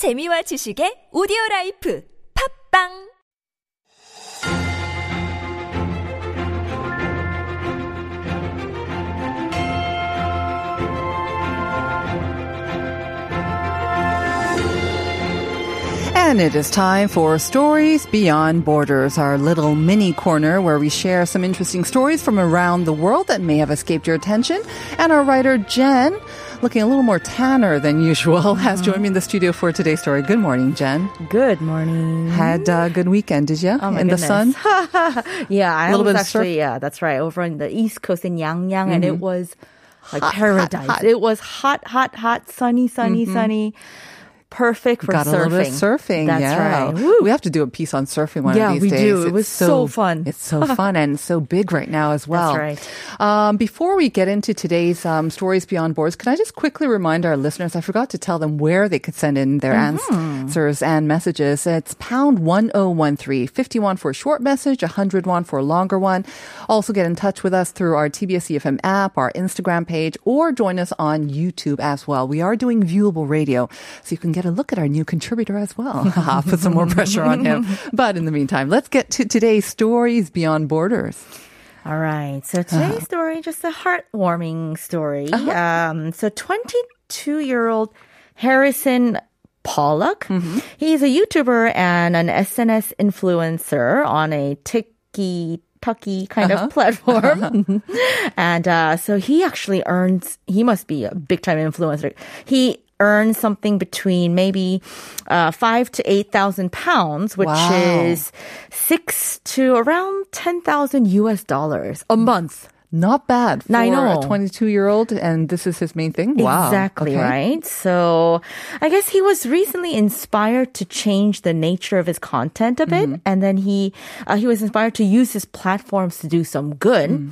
재미와 지식의 오디오 라이프. 팝빵 And it is time for Stories Beyond Borders, our little mini corner where we share some interesting stories from around the world that may have escaped your attention. And our writer, Jen, looking a little more tanner than usual, has mm-hmm. joined me in the studio for today's story. Good morning, Jen. Good morning. Had a good weekend, did you? Oh my in the goodness. sun? yeah, I A little was bit actually yeah, that's right, over on the East Coast in Yangyang, and it mm-hmm. was like Hot, hot, paradise. hot. It was hot, hot, hot, sunny, sunny, mm-hmm. sunny. Perfect for Got a surfing. little bit of surfing. That's yeah. right. Woo. We have to do a piece on surfing one Yeah, of these days. Yeah, we do. It It's was so fun. It's so fun and so big right now as well. right. Um, before we get into today's um, stories beyond borders, can I just quickly remind our listeners? I forgot to tell them where they could send in their Mm-hmm. answers and messages. It's pound one zero one three fifty one for a short message, a hundred one for a longer one. Also, get in touch with us through our TBS EFM app, our Instagram page, or join us on YouTube as well. We are doing viewable radio, so you can get a look at our new contributor as well. Put some more pressure on him. But in the meantime, let's get to today's stories beyond borders. All right. So today's uh-huh. story, just a heartwarming story. Uh-huh. Um, so 22 year old Harrison Pollock, mm-hmm. he's a YouTuber and an SNS influencer on a Tiki Tucky kind of uh-huh. platform. Mm-hmm. and uh, so he actually earns, he must be a big time influencer. He earns something between maybe uh, five to eight thousand pounds, which Wow. is six to around ten thousand US dollars a month. Not bad for I know. a 22 year old, and this is his main thing. Wow. Exactly Okay. right. So I guess he was recently inspired to change the nature of his content a bit, Mm-hmm. and then he uh, he was inspired to use his platforms to do some good. Mm.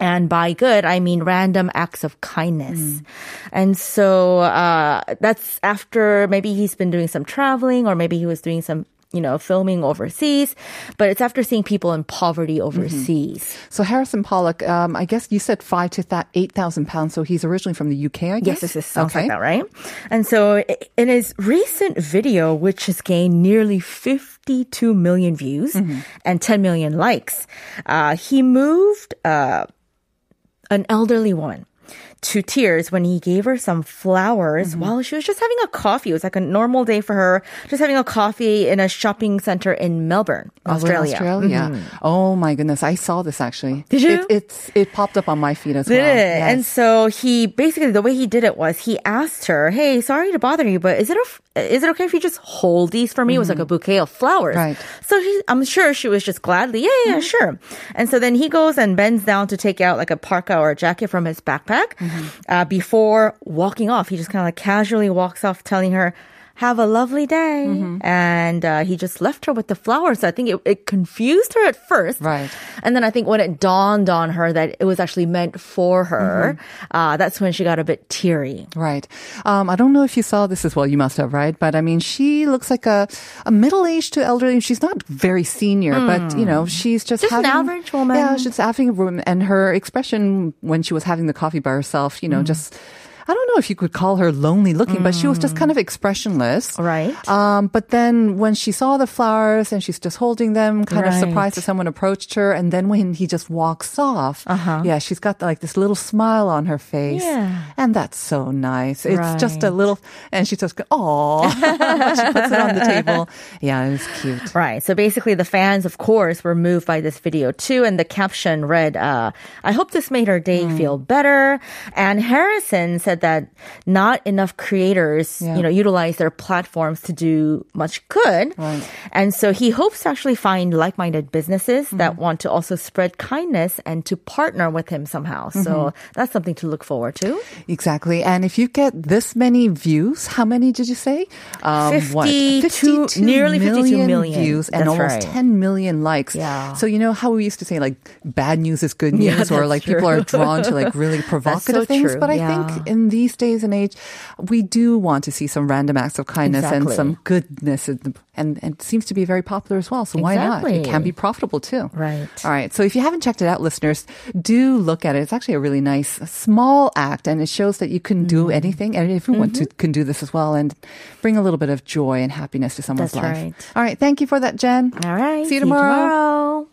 And by good, I mean random acts of kindness. Mm. And so uh, that's after maybe he's been doing some traveling, or maybe he was doing some, you know, filming overseas. But it's after seeing people in poverty Mm-hmm. overseas. So Harrison Pollock, um, I guess you said five to that eight thousand pounds. So he's originally from the UK, I guess. Yes, this is sounds okay. like that, right? And so in his recent video, which has gained nearly 52 million views Mm-hmm. and 10 million likes, uh, he moved uh, an elderly woman to tears when he gave her some flowers Mm-hmm. while she was just having a coffee. It was like a normal day for her, just having a coffee in a shopping center in Melbourne, Oh, Australia. Australia. Mhm. Oh my goodness, I saw this actually. Did you? It, it's it popped up on my feed as Did well. it? And so he basically the way he did it was he asked her, "Hey, sorry to bother you, but is it a, is it okay if you just hold these for me?" It was like a mm-hmm. bouquet of flowers. Right. So he, I'm sure she was just gladly, yeah, yeah, mm-hmm. sure. And so then he goes and bends down to take out like a parka or a jacket from his backpack. Mm-hmm. Uh, before walking off, he just kind of like casually walks off, telling her. Have a lovely day. And uh, he just left her with the flowers. I think it, it confused her at first. Right. And then I think when it dawned on her that it was actually meant for her, uh, that's when she got a bit teary. Right. Um, I don't know if you saw this as well. You must have, right? But I mean, she looks like a, a middle-aged to elderly. She's not very senior, but you know, she's just Just an average woman. Yeah, she's having a room, and her expression when she was having the coffee by herself, you know, just. I don't know if you could call her lonely looking, but she was just kind of expressionless. Right. Um, but then when she saw the flowers and she's just holding them, kind of surprised that someone approached her. And then when he just walks off, Uh-huh. yeah, she's got like this little smile on her face. Yeah. And that's so nice. It's just a little, and she just goes, oh, she puts it on the table. Yeah, it was cute. Right. So basically, the fans, of course, were moved by this video too. And the caption read, uh, I hope this made her day feel better. And Harrison said that not enough creators, Yeah. you know, utilize their platforms to do much good. Right. And so he hopes to actually find like minded businesses that want to also spread kindness and to partner with him somehow. So that's something to look forward to. Exactly. And if you get this many views, how many did you say? Um, what? 52 nearly 52 million. views and That's almost right. 10 million likes. Yeah. So you know how we used to say like bad news is good Yeah, news or that's like people are drawn to like really provocative so things. true. But I think in in these days and age, we do want to see some random acts of kindness and some goodness, and, and, and it seems to be very popular as well. So why not? It can be profitable too. Right. All right. So if you haven't checked it out, listeners, do look at it. It's actually a really nice small act and it shows that you can do Mm-hmm. anything. And everyone to, can do this as well and bring a little bit of joy and happiness to someone's That's life. right. All right. Thank you for that, Jen. All right. See you tomorrow. tomorrow.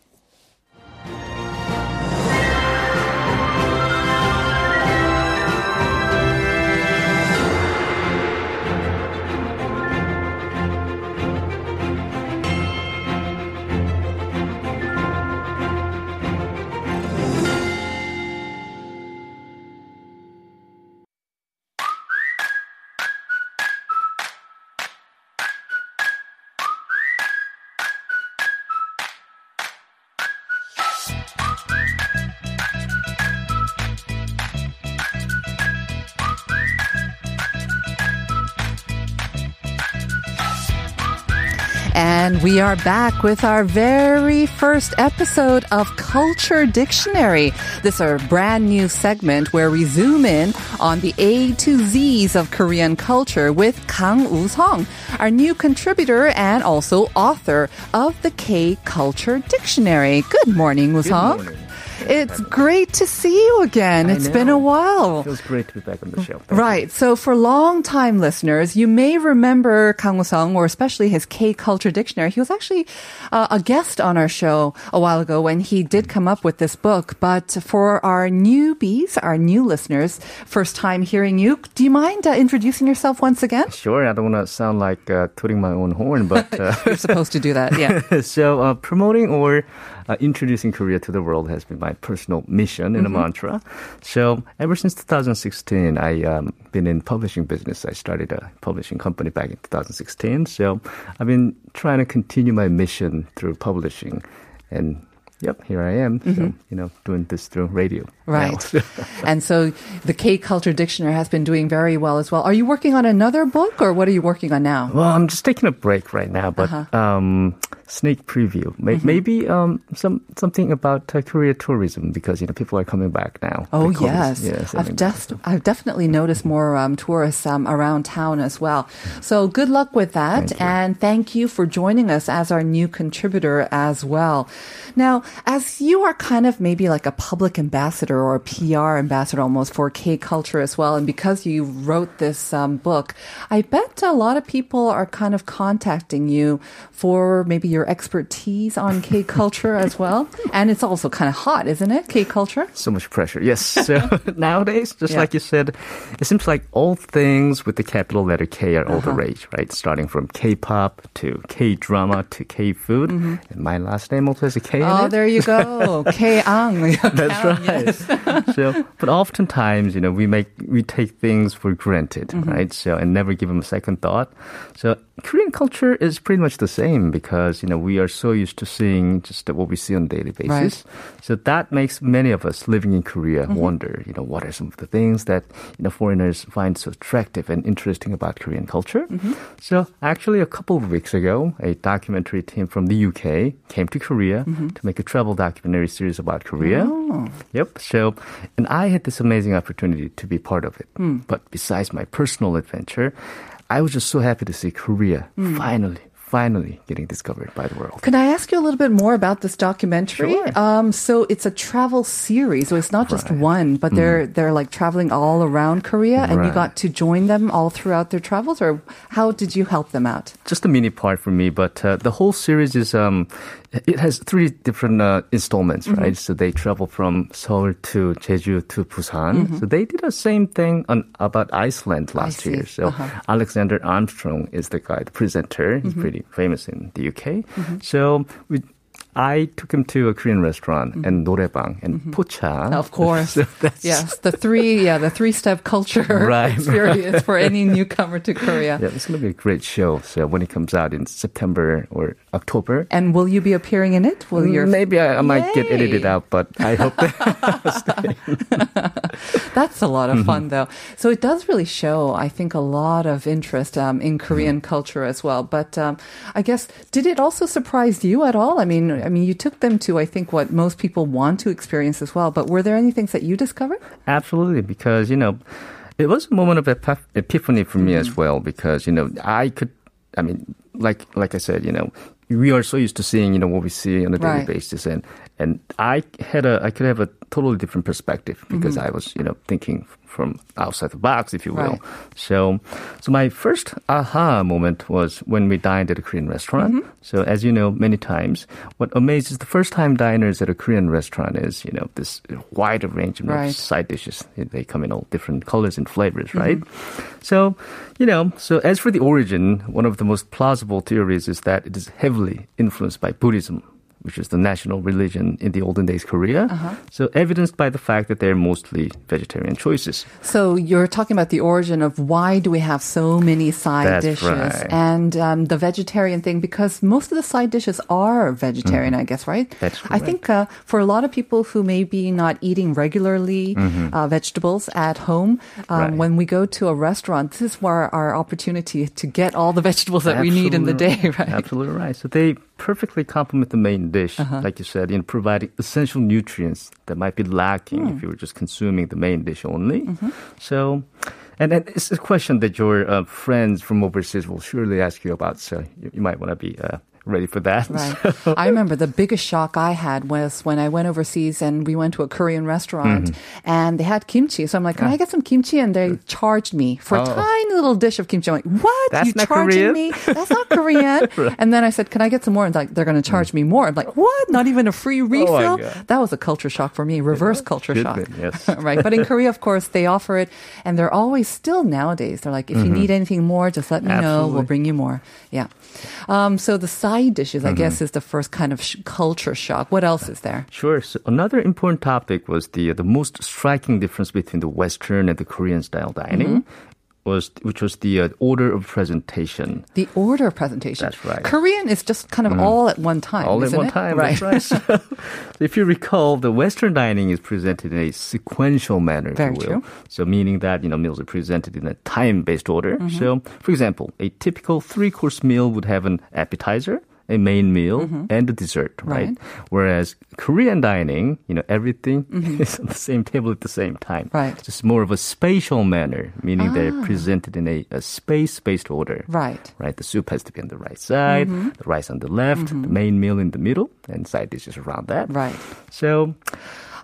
Thank you. And we are back with our very first episode of Culture Dictionary. This is our brand new segment where we zoom in on the A to Z's of Korean culture with Kang Woo-sung, our new contributor and also author of the K Culture Dictionary. Good morning, Woo-sung. morning. It's great to see you again. I It's been a know. while. Feels great to be back on the show. Thank Right. So for long-time listeners, you may remember Kang Woo-sung, or especially his K Culture Dictionary. He was actually uh, a guest on our show a while ago when he did come up with this book. But for our newbies, our new listeners, first time hearing you, do you mind uh, introducing yourself once again? Sure, I don't want to sound like uh, tooting my own horn, but uh, You're supposed to do that. Yeah. so uh, promoting or uh, introducing Korea to the world has been my personal mission and a mantra. So ever since 2016, I um, been in publishing business. I started a publishing company back in 2016. So I've been trying to continue my mission through publishing, and yep, here I am. So you know, doing this through radio. Right. and so the K Culture Dictionary has been doing very well as well. Are you working on another book or what are you working on now? Well, I'm just taking a break right now, but Uh-huh. um, sneak preview. Mm-hmm. Maybe um, some something about uh, Korea tourism because you know people are coming back now. Oh COVID yes, yes, I've just I've definitely noticed more um, tourists um, around town as well. So good luck with that, Thank and thank you for joining us as our new contributor as well. Now, as you are kind of maybe like a public ambassador or a PR ambassador almost for K culture as well, and because you wrote this um, book, I bet a lot of people are kind of contacting you for maybe your expertise on K culture as well, and it's also kind of hot, isn't it? K culture. so much pressure. Yes. So nowadays, just Yeah. like you said, it seems like all things with the capital letter K are all the Uh-huh. rage, right? Starting from K-pop to K-drama to K-food, and my last name also has a K Mm-hmm. Oh, there you go. K Ang. That's right. so, but oftentimes, you know, we make we take things for granted, Mm-hmm. right? So, and never give them a second thought. So, Korean culture is pretty much the same because you know we are so used to seeing just what we see on a daily basis. So that makes many of us living in Korea Mm-hmm. wonder, you know, what are some of the things that you know foreigners find so attractive and interesting about Korean culture? Mm-hmm. So, actually, a couple of weeks ago, a documentary team from the UK came to Korea Mm-hmm. to make a travel documentary series about Korea. Oh. Yep. So, and I had this amazing opportunity to be part of it. Hmm. But besides my personal adventure, I was just so happy to see Korea Hmm. finally, finally getting discovered by the world. Can I ask you a little bit more about this documentary? Sure. Um, so it's a travel series, so it's not just Right. one, but they're they're like traveling all around Korea, and you got to join them all throughout their travels, or how did you help them out? Just a mini part for me, but uh, the whole series is um, it has three different uh, installments, mm-hmm. right? So they travel from Seoul to Jeju to Busan. Mm-hmm. So they did the same thing on about Iceland last year. So uh-huh. Alexander Armstrong is the guy, the presenter. He's mm-hmm. pretty famous in the UK. Mm-hmm. So we I took him to a Korean restaurant mm-hmm. and noraebang and mm-hmm. pocha. Of course, so yes, the three, yeah, the three-step culture right, experience right. for any newcomer to Korea. Yeah, it's going to be a great show. So when it comes out in September or October, And will you be appearing in it? Will your maybe I, I might get edited out, but I hope that That's a lot of Mm-hmm. fun, though. So it does really show, I think, a lot of interest um, in Korean Mm-hmm. culture as well. But um, I guess, did it also surprise you at all? I mean, I mean, you took them to, I think, what most people want to experience as well. But were there any things that you discovered? absolutely because you know. It was a moment of epiph- epiphany for me as well because you know I could, I mean, like like I said, you know, we are so used to seeing you know what we see on a daily Right. basis, and and I had a I could have a totally different perspective because Mm-hmm. I was you know thinking from outside the box, if you will. Right. So, so my first aha moment was when we dined at a Korean restaurant. Mm-hmm. So, as you know, many times, what amazes the first-time diners at a Korean restaurant is, you know, this wide range of Right. side dishes. They come in all different colors and flavors, Mm-hmm. right? So, you know, so as for the origin, one of the most plausible theories is that it is heavily influenced by Buddhism. Which is the national religion in the olden days Korea. Uh-huh. So evidenced by the fact that they're mostly vegetarian choices. So you're talking about the origin of why do we have so many side That's dishes right. and um, the vegetarian thing because most of the side dishes are vegetarian, I guess, right? Mm-hmm. That's I think uh, for a lot of people who may be not eating regularly uh, vegetables at home, um, Mm-hmm. Right. when we go to a restaurant, this is where our opportunity to get all the vegetables that we need in the day, right? Absolutely right. So they perfectly complement the main dish, Uh-huh. like you said, in providing essential nutrients that might be lacking Hmm. if you were just consuming the main dish only. Mm-hmm. So, and, and it's a question that your uh, friends from overseas will surely ask you about. So you, you might want to be uh, ready for that. Right. I remember the biggest shock I had was when I went overseas and we went to a Korean restaurant Mm-hmm. and they had kimchi. So I'm like, can I get some kimchi? And they charged me for a Oh. tiny little dish of kimchi. I'm like, what? That's you charging Korean?" me? That's not Korean. And then I said, can I get some more? And like, they're going to charge me more. I'm like, what? Not even a free refill? Oh that was a culture shock for me, reverse culture Good shock. yes. right. But in Korea, of course, they offer it and they're always still nowadays. They're like, if you need anything more, just let me know. We'll Mm-hmm. Bring you more. Yeah. Um, so the side dishes, Mm-hmm. I guess, is the first kind of sh- culture shock. What else is there? Sure. So another important topic was the the most striking difference between the Western and the Korean style dining. Mm-hmm. Was which was the uh, order of presentation. The order of presentation. That's right. Korean is just kind of all at one time. All at one it? time. Right. Right. So, if you recall, the Western dining is presented in a sequential manner, if you will. true. So, meaning that you know meals are presented in a time-based order. Mm-hmm. So, for example, a typical three-course meal would have an appetizer. A main meal and a dessert, right? Mm-hmm. Right. Whereas Korean dining, you know, everything is on the same table at the same time. Mm-hmm. Right. Ah. Just more of a spatial manner, meaning they're presented in a, a space-based order Right. right? The soup has to be on the right side, Mm-hmm. the rice on the left, the main meal in the middle, and side dishes around that. Right. So,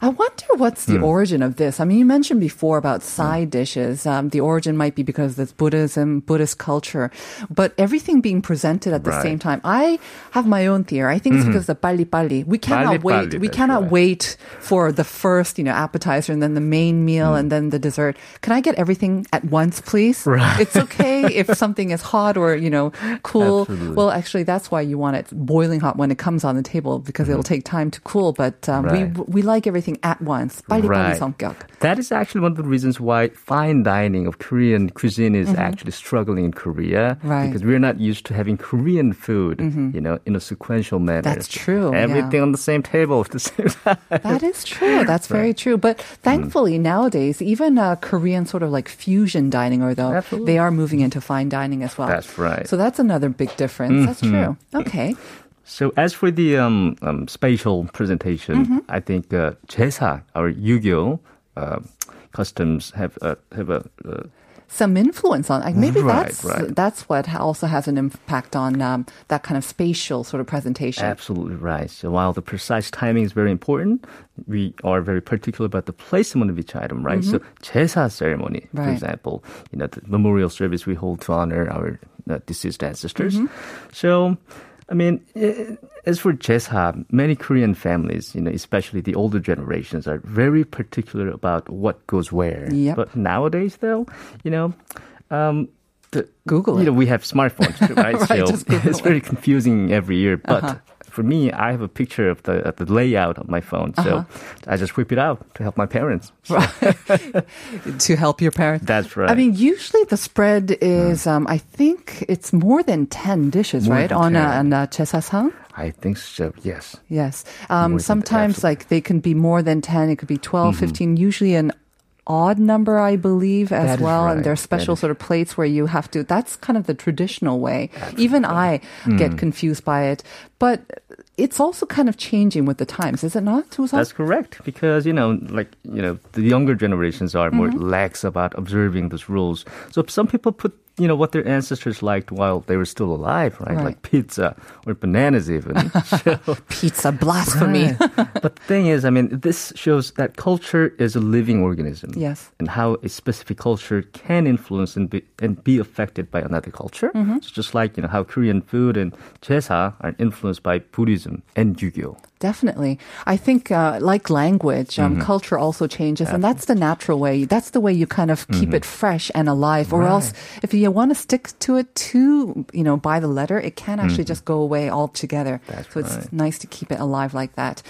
I wonder what's the origin of this. I mean, you mentioned before about side dishes. Um, the origin might be because it's Buddhism, Buddhist culture, but everything being presented at the Right. same time. I have my own theory. I think it's because of the pali pali. We cannot wait. Pali-pali, We cannot right. wait for the first, you know, appetizer and then the main meal Hmm. and then the dessert. Can I get everything at once, please? Right. It's okay if something is hot or you know cool. Absolutely. Well, actually, that's why you want it boiling hot when it comes on the table because it'll take time to cool. But um, Mm-hmm. We we like everything at once. 빨리빨리 Right. 성격. that is actually one of the reasons why fine dining of Korean cuisine is actually struggling in Korea. Mm-hmm. Right. Mm-hmm. Because we're not used to having Korean food, you know, in a sequential manner. That's true, yeah. Everything on the same table at the same time. That is true. That's very true. But thankfully nowadays, even uh, Korean sort of like fusion dining, or though Absolutely. they are moving into fine dining as well. That's right. So that's another big difference. That's true. Okay. So as for the um, um, spatial presentation, Mm-hmm. I think uh, 제사 or Yugyo uh, customs have uh, have a uh, Some influence on like maybe Right, that's right. that's what ha- also has an impact on um, that kind of spatial sort of presentation. Absolutely right. So while the precise timing is very important, we are very particular about the placement of each item, right? So 제사 ceremony, for Mm-hmm. Right. example, you know, the memorial service we hold to honor our uh, deceased ancestors. Mm-hmm. So, I mean, as for 제사, many Korean families, you know, especially the older generations, are very particular about what goes where. Yep. But nowadays, though, you know, um, the, Google you it. know, we have smartphones, right? Right, so it's very confusing every year. But Uh-huh for me, I have a picture of the of the layout of my phone, so uh-huh. I just whip it out to help my parents. So. Right. to help your parents. That's right. I mean, usually the spread is, mm. um, I think it's more than ten dishes, more right? On 10. a, a chesasang. I think so, yes. Yes. Um, sometimes, like, they can be more than 10, it could be 12, mm-hmm. 15. Usually, an odd number, I believe, as That well. And right. there are special sort of plates where you have to, that's kind of the traditional way. Even I Mm. get confused by it. But it's also kind of changing with the times, is it not? Susan? That's correct because you know, like you know, the younger generations are more Mm-hmm. lax about observing those rules. So some people put you know what their ancestors liked while they were still alive, right? Right. Like pizza or bananas, even. so, Pizza blasphemy. but the thing is, I mean, this shows that culture is a living organism. Yes. And how a specific culture can influence and be, and be affected by another culture. Mm-hmm. So just like, you know, how Korean food and jesa are influenced by Buddhism and Yugyo. Definitely. I think, uh, like language, um, Mm-hmm. culture also changes, and that's the natural way. That's the way you kind of keep Mm-hmm. it fresh and alive. Or else, if you want to stick to it too, you know, by the letter, it can actually just go away altogether. Mm-hmm. That's so it's right. Mm-hmm. nice to keep it alive like that.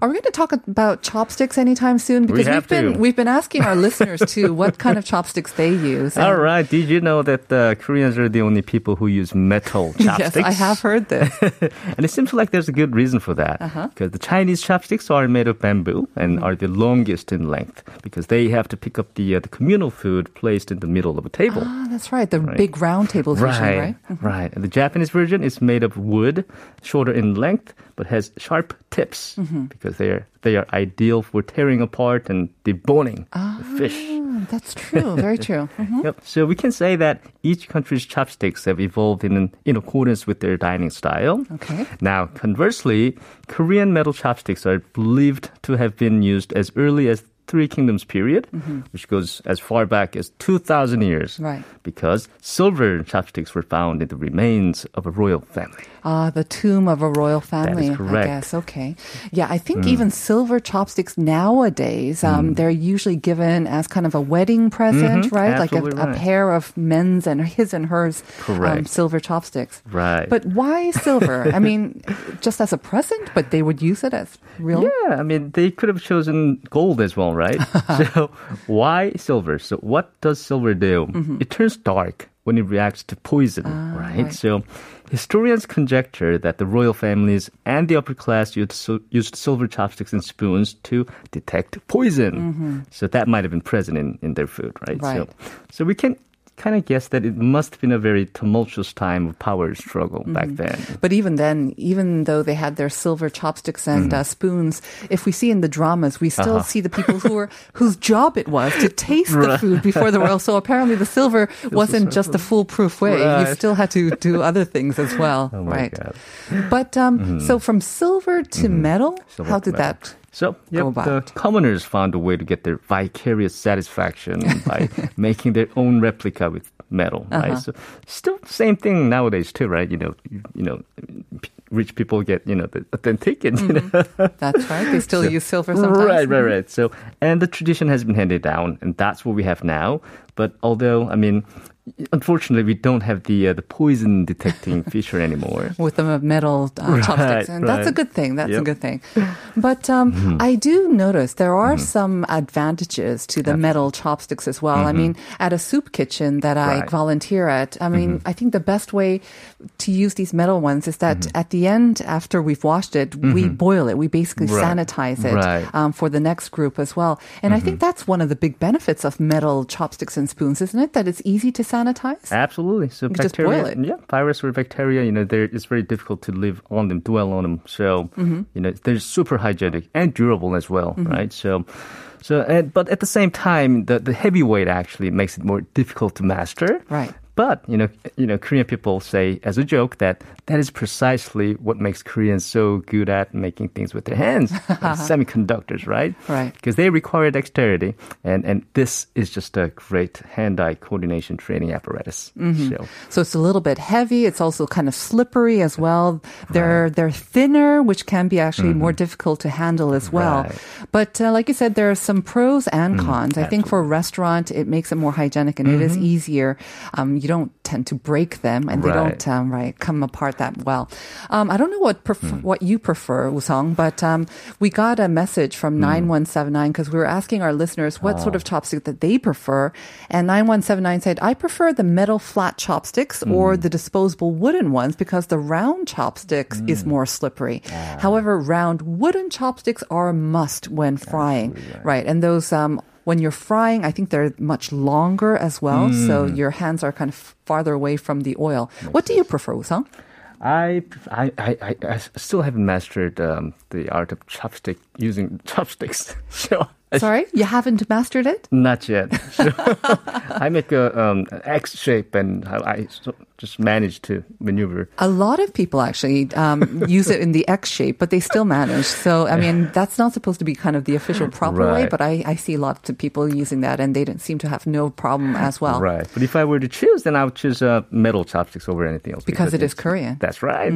Are we going to talk about chopsticks anytime soon? Because have have been to. we've been asking our listeners too what kind of chopsticks they use. All right. Did you know that uh, Koreans are the only people who use metal chopsticks? Yes? I have heard this. and it seems like there's a good reason for that. Uh-huh. Because the Chinese chopsticks are made of bamboo and Mm-hmm. are the longest in length because they have to pick up the, uh, the communal food placed in the middle of a table. Ah, that's right. The big round tables usually, right? Mm-hmm. right. And the Japanese version is made of wood, shorter in length, but has sharp tips Mm-hmm. because they are they are ideal for tearing apart and deboning the fish. That's true. Very true. Mhm. Yep. So we can say that each country's chopsticks have evolved in in accordance with their dining style. Okay. Now, conversely, Korean metal chopsticks are believed to have been used as early as Three Kingdoms period, which goes as far back as 2,000 years. Mm-hmm. Right. Because silver chopsticks were found in the remains of a royal family. Ah, the tomb of a royal family. I correct. guess. Okay. Yeah, I think even silver chopsticks nowadays, um, they're usually given as kind of a wedding present, right? Like a, Mm-hmm. absolutely a right. pair of men's and his and hers um, silver chopsticks. Right. But why silver? I mean, just as a present, but they would use it as real. Yeah, I mean, they could have chosen gold as well, right? so, why silver? So, what does silver do? Mm-hmm. It turns dark when it reacts to poison, ah, right? right. So, historians conjecture that the royal families and the upper class used, used silver chopsticks and spoons to detect poison. Mm-hmm. So, that might have been present in, in their food, right? Right. So, so, we can kind of guess that it must have been a very tumultuous time of power struggle back then. But even then, even though they had their silver chopsticks and uh, spoons, if we see in the dramas, we still Uh-huh. see the people who were whose job it was to taste the food before the royal. So apparently, the silver wasn't just a foolproof way. You still had to do other things as well, Oh right? God. But um, so from silver to metal, Silver how did metal. that? So, yep, the commoners found a way to get their vicarious satisfaction by making their own replica with metal, Uh-huh. right? So, still same thing nowadays too, right? You know, you, you know, rich people get you know the authentic and you know. That's right. They still use silver sometimes. Right, right, right. So, and the tradition has been handed down, and that's what we have now. But although, I mean, unfortunately, we don't have the uh, the poison detecting feature anymore. with the metal uh, Right, chopsticks, and that's a good thing. That's a good thing. But um, Mm-hmm. I do notice there are some advantages to the metal chopsticks as well. I mean, at a soup kitchen that I Mm-hmm. Right. Mm-hmm. volunteer at, I mean, I think the best way to use these metal ones is that at the end, after we've washed it, we boil it. We basically Mm-hmm. Right. sanitize it Right. Mm-hmm. um, for the next group as well. And I think that's one of the big benefits of metal chopsticks and spoons, isn't it? That it's easy to sanitize. Absolutely. So You just bacteria, boil it. yeah, virus or bacteria, you know, they're, it's very difficult to live on them, dwell on them. So, Mm-hmm. you know, they're super hygienic and durable as well, right? So, so, and, but at the same time, the, the heavy weight actually makes it more difficult to master. Right. But you know, you know, Korean people say as a joke that that is precisely what makes Koreans so good at making things with their hands, semiconductors, right? Right. Because they require dexterity, and and this is just a great hand-eye coordination training apparatus. Mm-hmm. So So it's a little bit heavy. It's also kind of slippery as well. They're they're thinner, which can be actually more difficult to handle as well. Mm-hmm. Right. But uh, like you said, there are some pros and cons. I think for a restaurant, it makes it more hygienic and it is easier. Um, you don't tend to break them, and they. Right. don't um, right come apart that well. Um, I don't know what prefer, Mm. what you prefer, Woo-sung, but um, we got a message from Mm. nine one seven nine because we were asking our listeners what Oh. sort of chopstick that they prefer, and nine one seven nine said, "I prefer the metal flat chopsticks or Mm. the disposable wooden ones because the round chopsticks is more slippery. Ah. However, round wooden chopsticks are a must when frying, right. And those um, when you're frying, I think they're much longer as well, so Mm. your hands are kind of farther away from the oil. What do you prefer, Woo-sung? I, I, I, I- still haven't mastered um, the art of chopstick using chopsticks. So Sorry, you haven't mastered it? not yet. So I make a um, an X shape and I, just manage to maneuver. A lot of people actually um, use it in the X shape, but they still manage. So, I mean, that's not supposed to be kind of the official proper way, but I, I see lots of people using that and they don't seem to have no problem as well. Right. But if I were to choose, then I would choose uh, metal chopsticks over anything else. Because it is Korean. Mm-hmm. That's right.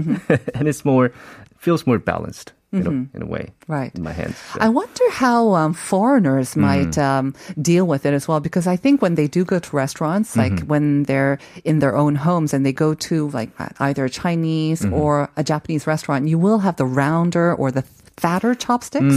and it's more, feels more balanced, you know, in a way. Right. In my hands. so. I wonder how um, foreigners Mm. might um, deal with it as well, because I think when they do go to restaurants, like Mm-hmm. when they're in their own homes and they go to like either a Chinese Mm-hmm. or a Japanese restaurant, you will have the rounder or the fatter chopsticks,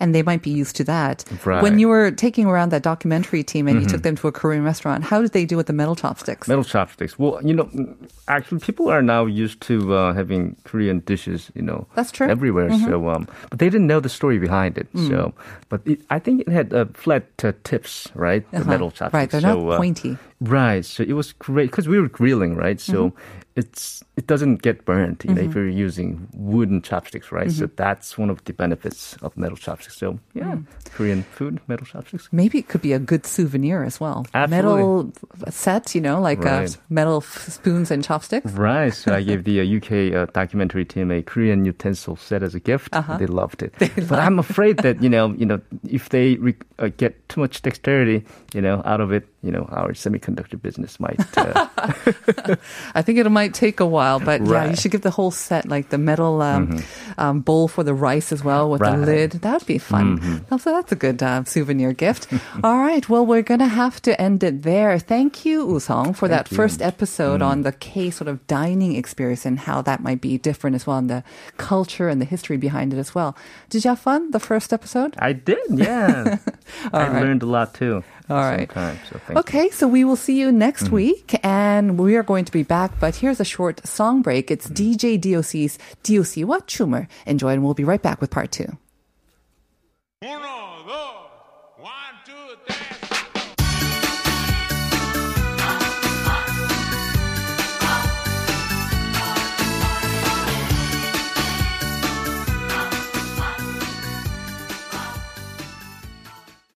and they might be used to that. Mm-hmm. Right. Mm-hmm. When you were taking around that documentary team and you took them to a Korean restaurant, how did they do with the metal chopsticks? Metal chopsticks. Well, you know, mm, actually, people are now used to uh, having Korean dishes, you know, That's true. Mm-hmm. everywhere. So, um, but they didn't know the story behind it. Mm. So, but it, I think it had uh, flat uh, tips, right? The Uh-huh. metal chopsticks. Right, they're so, not uh, pointy. Right. So it was great because we were grilling, right? So Mm-hmm. It's it doesn't get burnt, you know, if you're using wooden chopsticks, right? So Mm-hmm. that's one of the benefits of metal chopsticks. So yeah, Mm. Korean food, metal chopsticks. Maybe it could be a good souvenir as well. Absolutely. Metal set, you know, like uh, metal f- spoons and chopsticks. Right. So I gave the uh, UK uh, documentary team a Korean utensil set as a gift. Uh-huh. They loved it. but I'm afraid that you know, you know, if they re- uh, get too much dexterity, you know, out of it, you know, our semiconductor business might. Uh, I think it might take a while, but yeah, you Mm-hmm. should give the whole set, like the metal um, um, bowl for the rice as well with the Right. Mm-hmm. lid. That would be fun. Also, that's a good uh, souvenir gift. All right, well, we're going to have to end it there. Thank you, Woo-sung, for that you. first episode Mm. on the K sort of dining experience and how that might be different as well, and the culture and the history behind it as well. Did you have fun the first episode? I did, yeah. I right. learned a lot too. All right. So okay, you. so we will see you next mm-hmm. week, and we are going to be back. But here's a short song break. It's mm-hmm. DJ DOC's DOC What Tumor. Enjoy, and we'll be right back with part two. Uno,